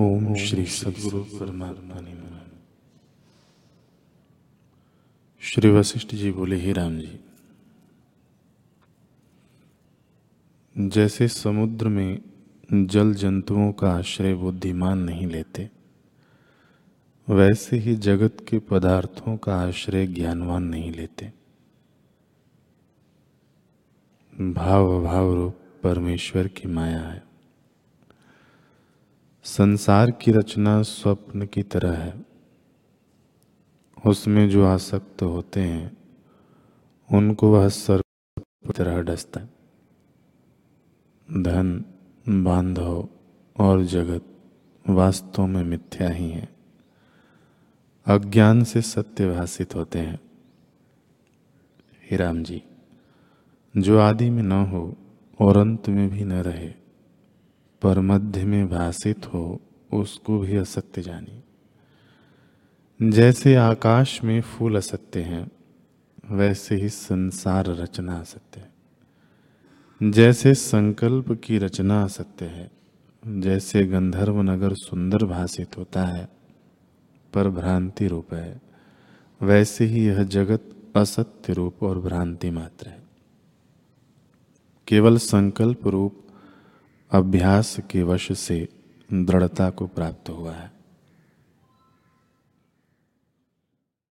ओम श्री सदगुरु परमात्मा ने श्री वशिष्ठ जी बोले ही राम जी जैसे समुद्र में जल जंतुओं का आश्रय बुद्धिमान नहीं लेते वैसे ही जगत के पदार्थों का आश्रय ज्ञानवान नहीं लेते। भाव भाव रूप परमेश्वर की माया है। संसार की रचना स्वप्न की तरह है। उसमें जो आसक्त होते हैं, उनको वह सर्प तरह डसता है। धन, बांधव और जगत वास्तव में मिथ्या ही है। अज्ञान से सत्य भाषित होते हैं। हिराम जी, जो आदि में न हो और अंत में भी न रहे पर मध्य में भाषित हो, उसको भी असत्य जानी। जैसे आकाश में फूल असत्य हैं, वैसे ही संसार रचना असत्य है। जैसे संकल्प की रचना असत्य है, जैसे गंधर्व नगर सुंदर भाषित होता है, पर भ्रांति रूप है, वैसे ही यह जगत असत्य रूप और भ्रांति मात्र है। केवल संकल्प रूप अभ्यास के वश से दृढ़ता को प्राप्त हुआ है।